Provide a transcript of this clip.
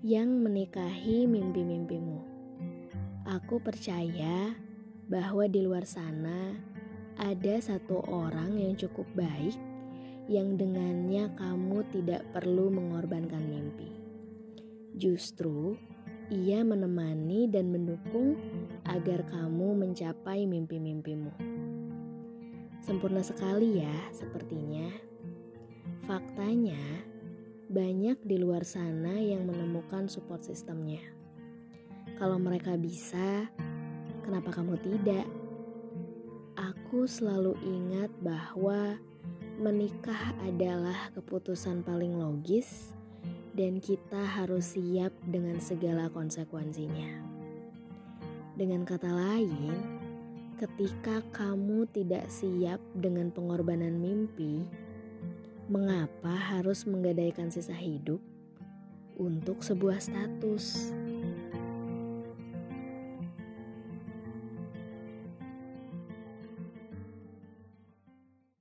yang menikahi mimpi-mimpimu. Aku percaya bahwa di luar sana ada satu orang yang cukup baik yang dengannya kamu tidak perlu mengorbankan mimpi. Justru ia menemani dan mendukung agar kamu mencapai mimpi-mimpimu. Sempurna sekali ya, sepertinya. Faktanya, banyak di luar sana yang menemukan support sistemnya. Kalau mereka bisa, kenapa kamu tidak? Aku selalu ingat bahwa menikah adalah keputusan paling logis dan kita harus siap dengan segala konsekuensinya. Dengan kata lain, ketika kamu tidak siap dengan pengorbanan mimpi, Mengapa harus menggadaikan sisa hidup untuk sebuah status?